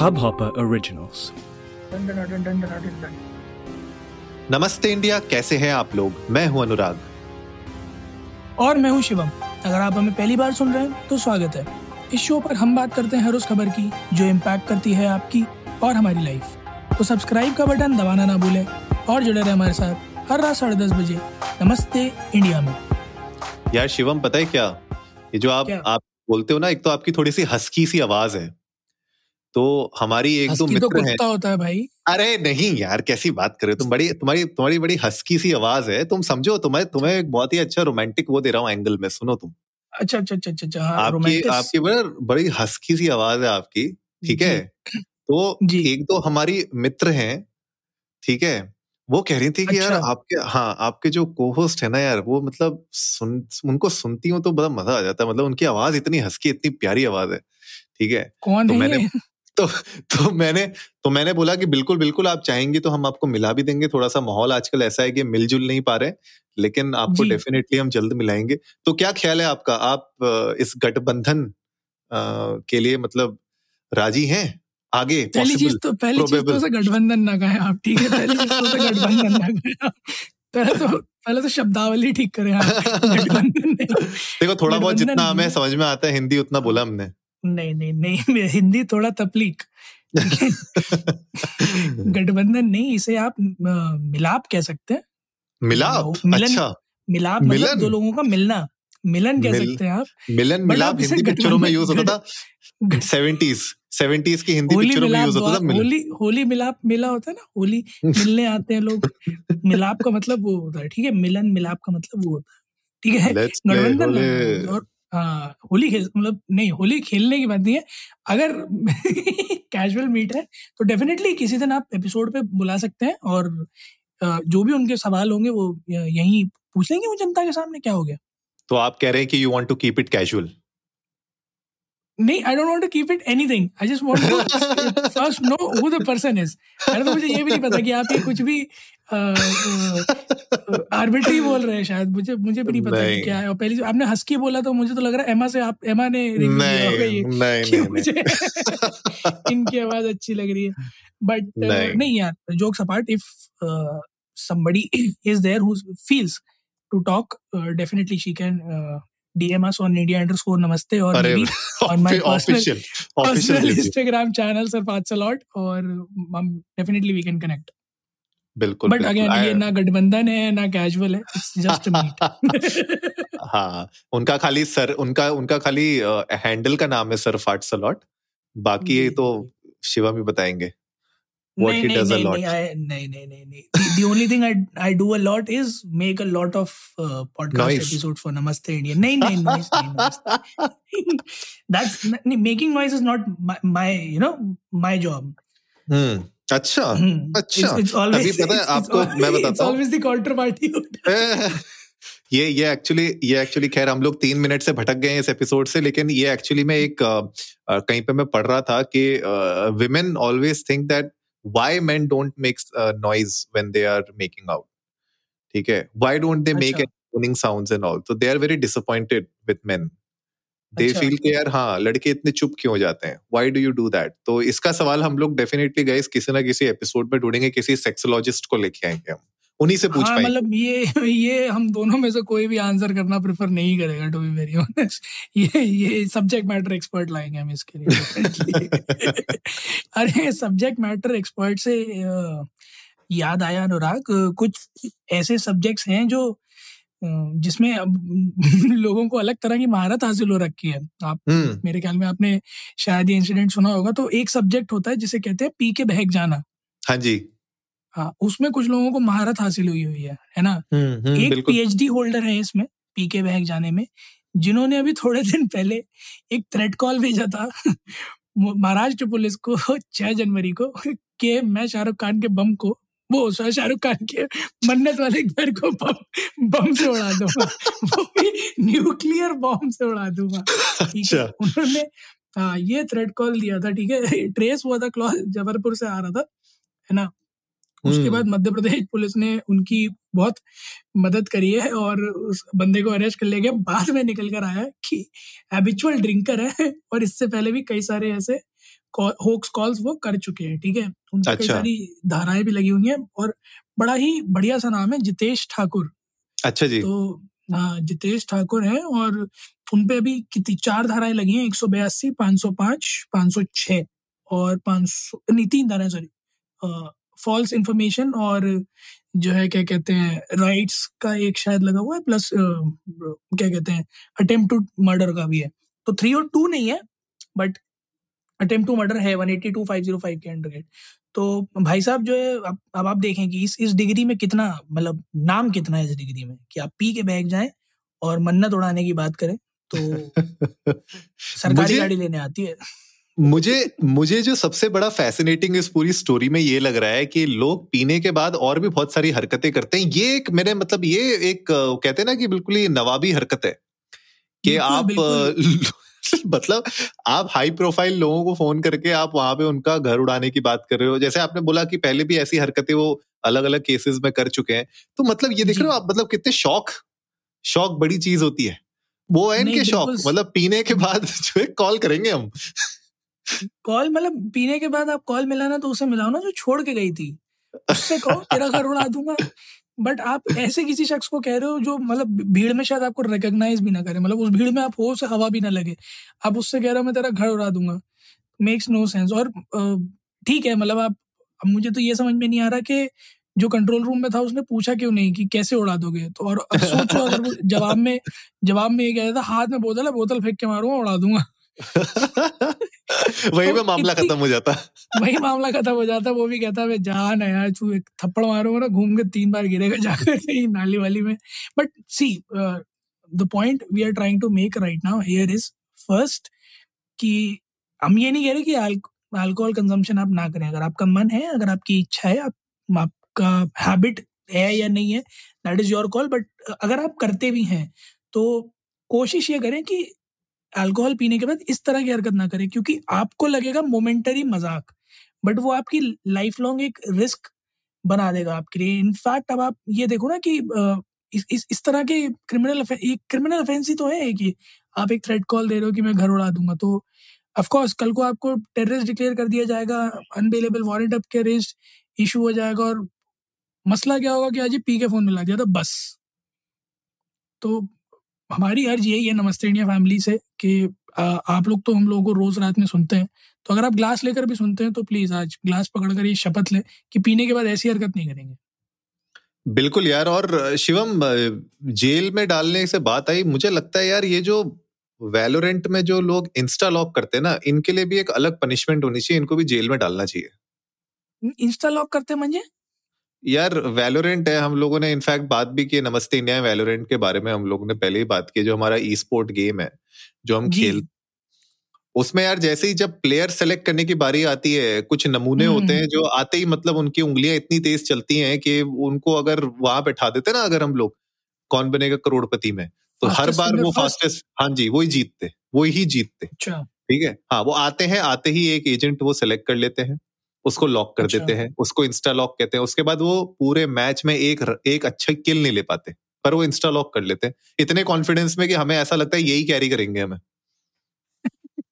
Hubhopper Originals. नमस्ते India कैसे हैं आप लोग? मैं हूँ अनुराग। और मैं हूँ शिवम। अगर आप हमें पहली बार सुन रहे हैं तो स्वागत है। इस शो पर हम बात करते हैं हर उस खबर की जो इम्पैक्ट करती है आपकी और हमारी लाइफ तो सब्सक्राइब का बटन दबाना ना भूलें और जुड़े रहे हमारे साथ हर रात साढ़े दस बजे। नमस्ते इंडिया में। यार शिवम पता है क्या? ये जो आप क्या? आप बोलते हो ना एक तो आपकी थोड़ी सी हस्की सी आवाज़ है। तो हमारी एक दो तो मित्र हैं। होता है भाई। अरे नहीं यार कैसी बात कर रहे हो? तुम बड़ी तुम्हारी तुम्हारी बड़ी हस्की सी आवाज़ है। तुम समझो तुम्हें तुम्हें एक बहुत ही अच्छा रोमांटिक वो दे रहा हूँ एंगल में सुनो तुम। अच्छा अच्छा अच्छा अच्छा अच्छा हाँ आपकी आपकी बड़ा बड़ी हस्की सी आवाज़ है आपकी ठीक है? तो एक दो हमारी मित्र हैं ठीक है? वो कह रही थी कि अच्छा। यार। आपके हाँ आपके जो को होस्ट है ना यार वो मतलब सुन उनको सुनती हूँ तो बड़ा मज़ा आ जाता है। मतलब उनकी आवाज़ इतनी हस्की इतनी प्यारी आवाज़ है ठीक है? कौन तो है मैंने-? तो तो मैंने तो मैंने बोला कि बिल्कुल बिल्कुल आप चाहेंगे तो हम आपको मिला भी देंगे। थोड़ा सा माहौल आजकल ऐसा है कि मिलजुल नहीं पा रहे लेकिन आपको डेफिनेटली हम जल्द मिलाएँगे। तो क्या ख्याल है आपका? आप इस गठबंधन के लिए मतलब राज़ी हैं? आगे पहली चीज़ तो पहली चीज़ तो गठबंधन ना कहें आप ठीक है? पहली चीज़ तो गठबंधन ना कहें पहले तो पहले तो शब्दावली ठीक करें आप देखो थोड़ा बहुत जितना हमें समझ में आता है हिंदी उतना बोला हमने। नहीं नहीं नहीं हिंदी थोड़ा तपलीक गठबंधन नहीं इसे आप मिलाप कह सकते हैं। मिलाप? मिलन- अच्छा। मिलाप मतलब मिलन? दो लोगों का मिलना मिलन कह मिल- सकते हैं आप। मिलन मिलाप हिंदी पिक्चरों में यूज़ होता था। सेवेंटीज सेवेंटीज की हिंदी पिक्चरों में यूज़ होता था होली होली मिलाप मिला होता है ना होली मिलने आते हैं लोग। मिलाप का मतलब वो होता है ठीक है? मिलन मिलाप का मतलब वो होता है ठीक है? गठबंधन और हाँ होली खेल मतलब नहीं होली खेलने की बात नहीं है। अगर कैजुअल मीट है तो डेफिनेटली किसी दिन आप एपिसोड पे बुला सकते हैं और जो भी उनके सवाल होंगे वो यहीं पूछ लेंगे वो जनता के सामने क्या हो गया। तो आप कह रहे हैं कि you want to keep it casual नहीं I don't want to keep it anything I just want to first know who the person is पहले तो मुझे ये भी नहीं पता कि आप ये कुछ भी आर्बिट्री बोल रहे हैं शायद मुझे मुझे भी नहीं पता नहीं। क्या है। और पहली आपने हस्की बोला तो मुझे तो लग रहा है एमा से आप एमा ने नहीं, नहीं, नहीं, नहीं, नहीं, मुझे इनकी आवाज़ अच्छी लग रही है। बट नहीं।, नहीं यार jokes apart if somebody is there feels to talk definitely she can DMs on India underscore namaste और on my official official Instagram channel sir फाट्स और हम डेफिनेटली वी कैन बिल्कुल बट ये ना गठबंधन है ना कैजुअल जस्ट हाँ, उनका उनका उनका खाली हैंडल का नाम सर फाट बाकी तो शिवम ही बताएँगे नहीं, he नहीं नहीं नहीं नहीं नहीं नहीं नहीं नहीं नहीं नहीं नहीं नहीं अच्छा Hmm. अच्छा। It's- it's always- अभी पता है आपको always- मैं बताता हूँ। ये ये एक्चुअली ये एक्चुअली खैर हम लोग तीन मिनट से भटक गए इस एपिसोड से लेकिन ये एक्चुअली में एक अ, कहीं पे मैं पढ़ रहा था कि women always think that why men don't make noise when they are making out ठीक है why don't they make. Moaning sounds and all तो they are very disappointed with men they अच्छा। फील कि यार हाँ लड़के इतने चुप क्यों हो जाते हैं? Why do you do that तो इसका सवाल हम लोग डेफिनेटली गए किसी ना किसी एपिसोड में ढूंढेंगे किसी सेक्सोलॉजिस्ट को लेके आएँगे हम। उन्हीं से पूछ हाँ मतलब ये ये हम दोनों में से कोई भी आंसर करना प्रेफर नहीं करेगा टू बी वेरी ऑनेस्ट ये ये सब्जेक्ट मैटर एक्सपर्ट लाएँगे हम इसके लिए अरे सब्जेक्ट मैटर एक्सपर्ट से याद आया अनुराग कुछ ऐसे सब्जेक्ट्स हैं जो जिसमें अब लोगों को अलग तरह की महारत हासिल हो रखी है। आप हम्म। मेरे ख्याल में आपने शायद ये इंसिडेंट सुना होगा तो एक सब्जेक्ट होता है जिसे कहते हैं पी के बहक जाना। हाँ जी। हाँ उसमें कुछ लोगों को महारत हासिल हुई हुई है है ना? हम्म हम्म, एक पीएचडी होल्डर है इसमें पी के बहक जाने में जिन्होंने अभी थोड़े दिन पहले एक थ्रेट कॉल भेजा था। महाराष्ट्र पुलिस को 6 जनवरी को कि मैं शाहरुख खान के बम को वो शा- शाहरुख खान के मन्नत वाले घर को बम बम से उड़ा दूँगा। वो भी न्यूक्लियर बॉम्ब से उड़ा दूँगा। ठीक है अच्छा। उन्होंने हाँ ये थ्रेड कॉल दिया था ठीक है। ट्रेस हुआ था क्लॉज जबलपुर से आ रहा था है ना? उसके हम्म। बाद मध्य प्रदेश पुलिस ने उनकी बहुत मदद करी है और उस बंदे को अरेस्ट कर लिया गया। बाद में निकल कर आया कि हैबिचुअल ड्रिंकर है और इससे पहले भी कई सारे ऐसे होक्स कॉल्स वो कर चुके हैं ठीक है? उनकी अच्छा। सारी धाराएँ भी लगी हुई हैं और बड़ा ही बढ़िया सा नाम है जितेश ठाकुर। अच्छा जी। तो हाँ जितेश ठाकुर है और उन पे अभी कितनी चार धाराएँ लगी हैं एक सौ बयासी पाँच सौ पाँच पाँच सौ छः और पाँच सौ नहीं तीन धाराएँ सॉरी फॉल्स इंफॉर्मेशन और जो है क्या कहते हैं राइट्स का एक शायद लगा हुआ है प्लस क्या कहते हैं अटेम्प्ट टू मर्डर का भी है। तो थ्री और टू नहीं है बट अटेम्प्ट टू मर्डर है one eighty two five zero five के अंडर तो भाई साहब जो है अब अब आप देखें कि इस इस डिग्री में कितना मतलब नाम कितना है इस डिग्री में? कि आप पी के बैग जाएँ और मन्नत उड़ाने की बात करें तो सरकारी गाड़ी लेने आती है। मुझे मुझे जो सबसे बड़ा फैसिनेटिंग इस पूरी स्टोरी में ये लग रहा है कि लोग पीने के बाद और भी बहुत सारी हरकतें करते हैं। ये एक मेरे मतलब ये एक कहते हैं ना कि बिल्कुल ही नवाबी हरकत है कि आप बिल्कुल। मतलब आप हाई प्रोफ़ाइल लोगों को फ़ोन करके आप वहाँ पे उनका घर उड़ाने की बात कर रहे हो। जैसे आपने बोला कि पहले भी ऐसी हरकतें वो अलग अलग केसेस में कर चुके हैं। तो मतलब ये देख रहे हो आप मतलब कितने शौक शौक बड़ी चीज़ होती है। वो है इनके शौक मतलब पीने के बाद जो है कॉल करेंगे हम। कॉल मतलब पीने के बाद आप कॉल मिलाना तो उसे मिलाओ ना जो छोड़ के गई थी। उससे कहो तेरा घर उड़ा दूँगा। बट आप ऐसे किसी शख्स को कह रहे हो जो मतलब भीड़ में शायद आपको रिकॉग्नाइज भी ना करे। मतलब उस भीड़ में आप हो से हवा भी ना लगे। आप उससे कह रहे हो मैं तेरा घर उड़ा दूँगा। मेक्स नो सेंस और ठीक है मतलब आप अब मुझे तो ये समझ में नहीं आ रहा कि जो कंट्रोल रूम में था उसने पूछा क्यों नहीं कि कैसे उड़ा दोगे? तो और अब सोचो अगर जवाब में जवाब में ये कह रहा था हाथ में बोतल है बोतल फेंक के मारूँगा उड़ा दूँगा। वही में मामला खत्म हो जाता। वही मामला खत्म हो जाता वो भी कहता है यार तू एक थप्पड़ मारूँगा ना घूम के तीन बार गिरेगा जाकर कहीं नाली वाली में। But see the point we are trying to make right now here is first कि हम ये नहीं कह रहे कि अल्कोहल कंजम्पशन आप ना करें। अगर आपका मन है अगर आपकी इच्छा है आप, आपका हैबिट है या नहीं है that is your call but अगर आप करते भी हैं तो कोशिश ये करें कि अल्कोहल पीने के बाद इस तरह की हरकत ना करें क्योंकि आपको लगेगा मोमेंटरी मज़ाक बट वो आपकी लाइफ लॉन्ग एक रिस्क बना देगा आपके लिए। इनफैक्ट अब आप ये देखो ना कि इस इस, तरह के क्रिमिनल एक क्रिमिनल ऑफेंस ही तो है कि आप एक थ्रेड कॉल दे रहे हो कि मैं घर उड़ा दूँगा तो ऑफ़ कोर्स कल को आपको टेररिस्ट डिक्लेयर कर दिया जाएगा अनबेलेबल वारंट अप के अरेस्ट इशू हो जाएगा और मसला क्या होगा कि आज पी के फ़ोन मिला दिया था बस। तो हमारी अर्ज़ यही है नमस्ते इंडिया फैमिली से कि आप लोग तो हम लोगों को रोज रात में सुनते हैं। तो अगर आप ग्लास लेकर भी सुनते हैं तो प्लीज़ आज ग्लास पकड़कर ये शपथ लें कि पीने के बाद ऐसी हरकत नहीं करेंगे। बिल्कुल यार और शिवम जेल में डालने से बात आई। मुझे लगता है यार ये जो वैलोरेंट में जो लोग इंस्टा लॉक करते हैं ना इनके लिए भी एक अलग पनिशमेंट होनी चाहिए इनको भी जेल में डालना चाहिए। इंस्टा लॉक करते मंजे यार वैलोरेंट है हम लोगों ने इनफैक्ट बात भी की नमस्ते इंडिया वैलोरेंट के बारे में हम लोगों ने पहले ही बात की जो हमारा ई स्पोर्ट गेम है जो हम खेल उसमें यार जैसे ही जब प्लेयर सेलेक्ट करने की बारी आती है कुछ नमूने होते हैं हम्म जो आते ही मतलब उनकी उंगलियाँ इतनी तेज चलती हैं कि उनको अगर वहाँ बैठा देते ना अगर हम लोग कौन बनेगा करोड़पति में? तो हर बार वो फास्टेस्ट हाँ जी वही जीतते वही ही जीतते। अच्छा। ठीक है? हाँ वो आते हैं आते ही एक एजेंट वो सेलेक्ट कर लेते हैं। उसको लॉक कर अच्छा। देते हैं उसको इंस्टा लॉक कहते हैं। उसके बाद वो पूरे मैच में एक एक अच्छा किल नहीं ले पाते पर वो इंस्टा लॉक कर लेते हैं। इतने कॉन्फिडेंस में कि हमें ऐसा लगता है यही कैरी करेंगे हमें।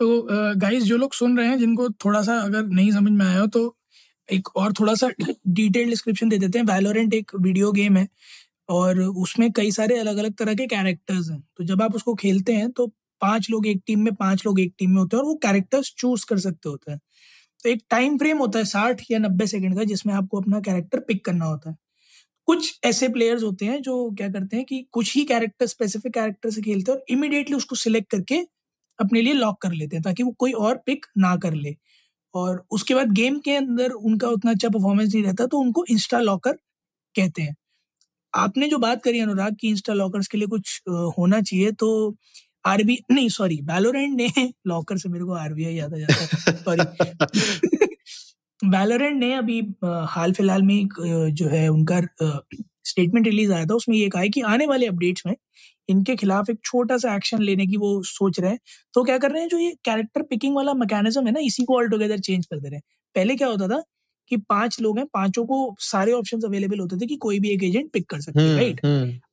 तो गाइस जो लोग सुन रहे हैं जिनको थोड़ा सा अगर नहीं समझ में आया हो तो एक और थोड़ा सा डिटेल डिस्क्रिप्शन दे देते हैं। वैलोरेंट एक वीडियो गेम है और उसमें कई सारे अलग अलग तरह के कैरेक्टर्स हैं। तो जब आप उसको खेलते हैं तो पाँच लोग एक टीम में पाँच लोग एक टीम में होते हैं और वो कैरेक्टर्स चूज़ कर सकते होते हैं। तो एक टाइम फ्रेम होता है साठ या नब्बे सेकंड का, जिसमें आपको अपना कैरेक्टर पिक करना होता है। कुछ ऐसे प्लेयर्स होते हैं जो क्या करते हैं कि कुछ ही कैरेक्टर स्पेसिफिक कैरेक्टर से खेलते हैं और इमिडिएटली उसको सिलेक्ट करके अपने लिए लॉक कर लेते हैं, ताकि वो कोई और पिक ना कर ले। और उसके बाद गेम के अंदर उनका उतना अच्छा परफॉर्मेंस नहीं रहता तो उनको इंस्टा लॉकर कहते हैं। आपने जो बात करी अनुराग की इंस्टा लॉकर्स के लिए कुछ होना चाहिए तो आरबी नहीं सॉरी वैलोरेंट ने लॉकर से मेरे को आरबीआई याद आ जाता है सॉरी वैलोरेंट ने अभी हाल फ़िलहाल में एक जो है उनका स्टेटमेंट रिलीज़ आया था, उसमें ये कहा है कि आने वाले अपडेट्स में इनके खिलाफ एक छोटा सा एक्शन लेने की वो सोच रहे हैं। तो क्या कर रहे हैं, जो ये कैरेक्टर पिकिंग वाला मैकेनिज्म है ना, इसी को ऑल टुगेदर चेंज कर दे रहे हैं। पहले क्या होता था कि पाँच लोग हैं पाँचों को सारे ऑप्शन अवेलेबल होते थे कि कोई भी एक एजेंट पिक कर सकते हैं राइट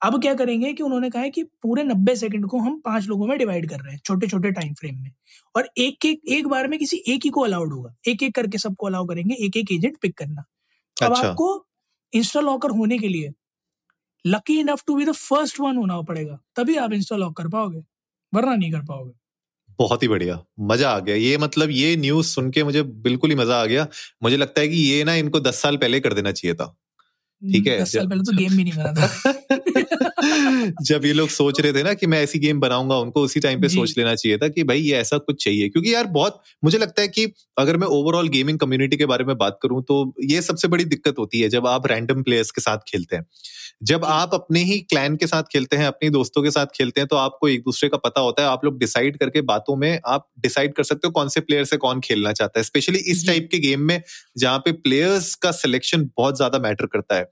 अब क्या करेंगे कि उन्होंने कहा है कि पूरे नब्बे सेकंड को हम पाँच लोगों में डिवाइड कर रहे हैं छोटे छोटे टाइम फ्रेम में। और एक एक एक बार में किसी एक ही को अलाउड होगा। एक एक करके सबको अलाउ करेंगे एक एक एजेंट पिक करना। अब अच्छा। आपको इंस्टा लॉकर होने के लिए lucky enough to be the first one होना पड़ेगा तभी आप इंस्टा लॉक कर पाओगे वरना नहीं कर पाओगे। बहुत ही बढ़िया मज़ा आ गया। ये मतलब ये न्यूज़ सुन के मुझे बिल्कुल ही मज़ा आ गया। मुझे लगता है कि ये ना इनको दस साल पहले कर देना चाहिए था। ठीक है, दस साल पहले तो गेम भी नहीं बना था। जब ये लोग सोच रहे थे ना कि मैं ऐसी गेम बनाऊँगा उनको उसी टाइम पे सोच लेना चाहिए था कि भाई ये ऐसा कुछ चाहिए। क्योंकि यार बहुत मुझे लगता है कि अगर मैं ओवरऑल गेमिंग कम्युनिटी के बारे में बात करूँ तो ये सबसे बड़ी दिक्कत होती है जब आप रैंडम प्लेयर्स के साथ खेलते हैं। जब आप अपने ही क्लैन के साथ खेलते हैं अपने दोस्तों के साथ खेलते हैं तो आपको एक दूसरे का पता होता है। आप लोग डिसाइड करके बातों में आप डिसाइड कर सकते हो कौन से प्लेयर से कौन खेलना चाहता है। स्पेशली इस टाइप के गेम में जहाँ पे प्लेयर्स का सिलेक्शन बहुत ज़्यादा मैटर करता है।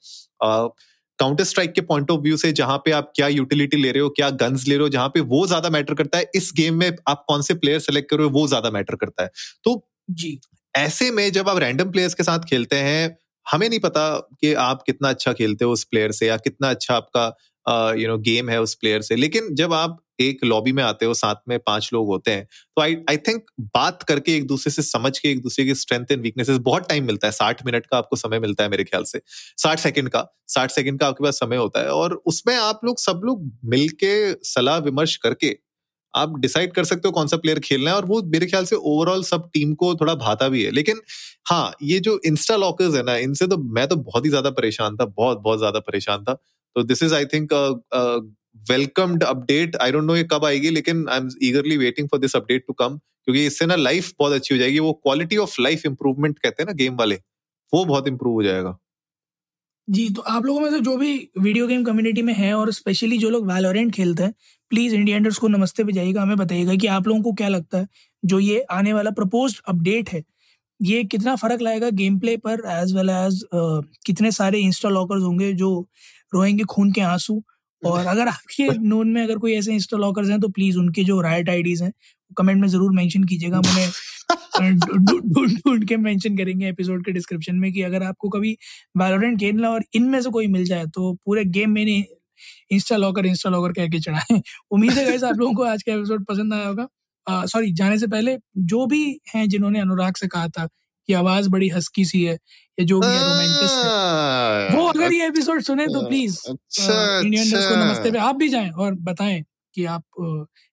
काउंटर स्ट्राइक के पॉइंट ऑफ़ व्यू से जहाँ पे आप क्या यूटिलिटी ले रहे हो क्या गन्स ले रहे हो जहाँ पे वो ज़्यादा मैटर करता है। इस गेम में आप कौन से प्लेयर सेलेक्ट कर रहे हो वो ज़्यादा मैटर करता है। तो जी। ऐसे में जब आप रैंडम प्लेयर्स के साथ खेलते हैं हमें नहीं पता कि आप कितना अच्छा खेलते हो उस प्लेयर से या कितना अच्छा आपका यू नो गेम है उस प्लेयर से। लेकिन जब आप एक लॉबी में आते हो, साथ में पाँच लोग होते हैं तो आई आई थिंक बात करके एक दूसरे से, समझ के एक दूसरे की स्ट्रेंथ एंड वीकनेसेस बहुत टाइम मिलता है। साठ मिनट का आपको समय मिलता है मेरे ख्याल से। साठ सेकंड का, साठ सेकंड का आपके पास समय होता है और उसमें आप लोग सब लोग मिलके सलाह विमर्श करके आप डिसाइड कर सकते हो कौन सा प्लेयर खेलना है और वो मेरे ख्याल से ओवरऑल सब टीम को थोड़ा भाता भी है। लेकिन हाँ ये जो इंस्टा लॉकर्स है ना, इनसे तो मैं तो बहुत ही ज़्यादा परेशान था, बहुत बहुत ज़्यादा परेशान था। तो this is I think welcomed update I don't know ये कब आएगी, लेकिन I am eagerly waiting for this update to come क्योंकि इससे ना लाइफ बहुत अच्छी हो जाएगी। वो क्वालिटी ऑफ़ लाइफ इंप्रूवमेंट कहते हैं ना गेम वाले, वो बहुत इंप्रूव हो जाएगा। जी तो आप लोगों में से जो भी वीडियो गेम कम्युनिटी में है और स्पेशली जो लोग वैलोरेंट खेलते हैं प्लीज़ इंडियंडर्स को नमस्ते पे जाइएगा हमें बताइएगा कि आप लोगों को क्या लगता है जो ये आने वाला प्रपोज्ड अपडेट है। ये कितना फ़र्क लाएगा गेम प्ले पर एज वेल एज कितने सारे इंस्टा लॉकर्स होंगे जो रोएँगे खून के आँसू? और अगर आपके नोन में अगर कोई ऐसे इंस्टा लॉकर्स हैं तो प्लीज़ उनके जो राइट आईडीज हैं कमेंट में ज़रूर मेंशन कीजिएगा। हम उन्हें ढूंढ ढूंढ के मेंशन करेंगे एपिसोड के डिस्क्रिप्शन में कि अगर आपको कभी वैलोरेंट खेलना और इनमें से कोई मिल जाए तो पूरे गेम में इंस्टा लॉकर इंस्टा लॉकर कह के चढ़ाएँ उम्मीद है guys आप लोगों को आज का एपिसोड पसंद आया होगा। सॉरी जाने से पहले जो भी हैं जिन्होंने अनुराग से कहा था कि आवाज़ बड़ी हस्की सी है या जो भी है रोमांटिस है वो अगर ये एपिसोड सुने तो प्लीज़ अच्छा इंडियन को नमस्ते अच्छा पे आप भी जाएँ और बताएँ कि आप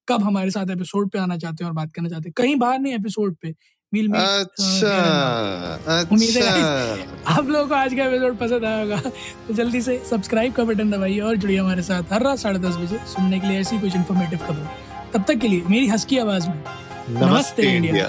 कब हमारे साथ एपिसोड पे आना चाहते हैं और बात करना चाहते हैं। कहीं बाहर नहीं एपिसोड पे विल मी अच्छा उम्मीद है अच्छा आप लोगों को आज का एपिसोड पसंद आया होगा। तो जल्दी से सब्सक्राइब का बटन दबाइए और जुड़िए हमारे साथ हर रात साढ़े दस बजे सुनने के लिए ऐसी कुछ इन्फॉर्मेटिव खबर। तब तक के लिए मेरी हंसकी आवाज़ में। नमस्ते इंडिया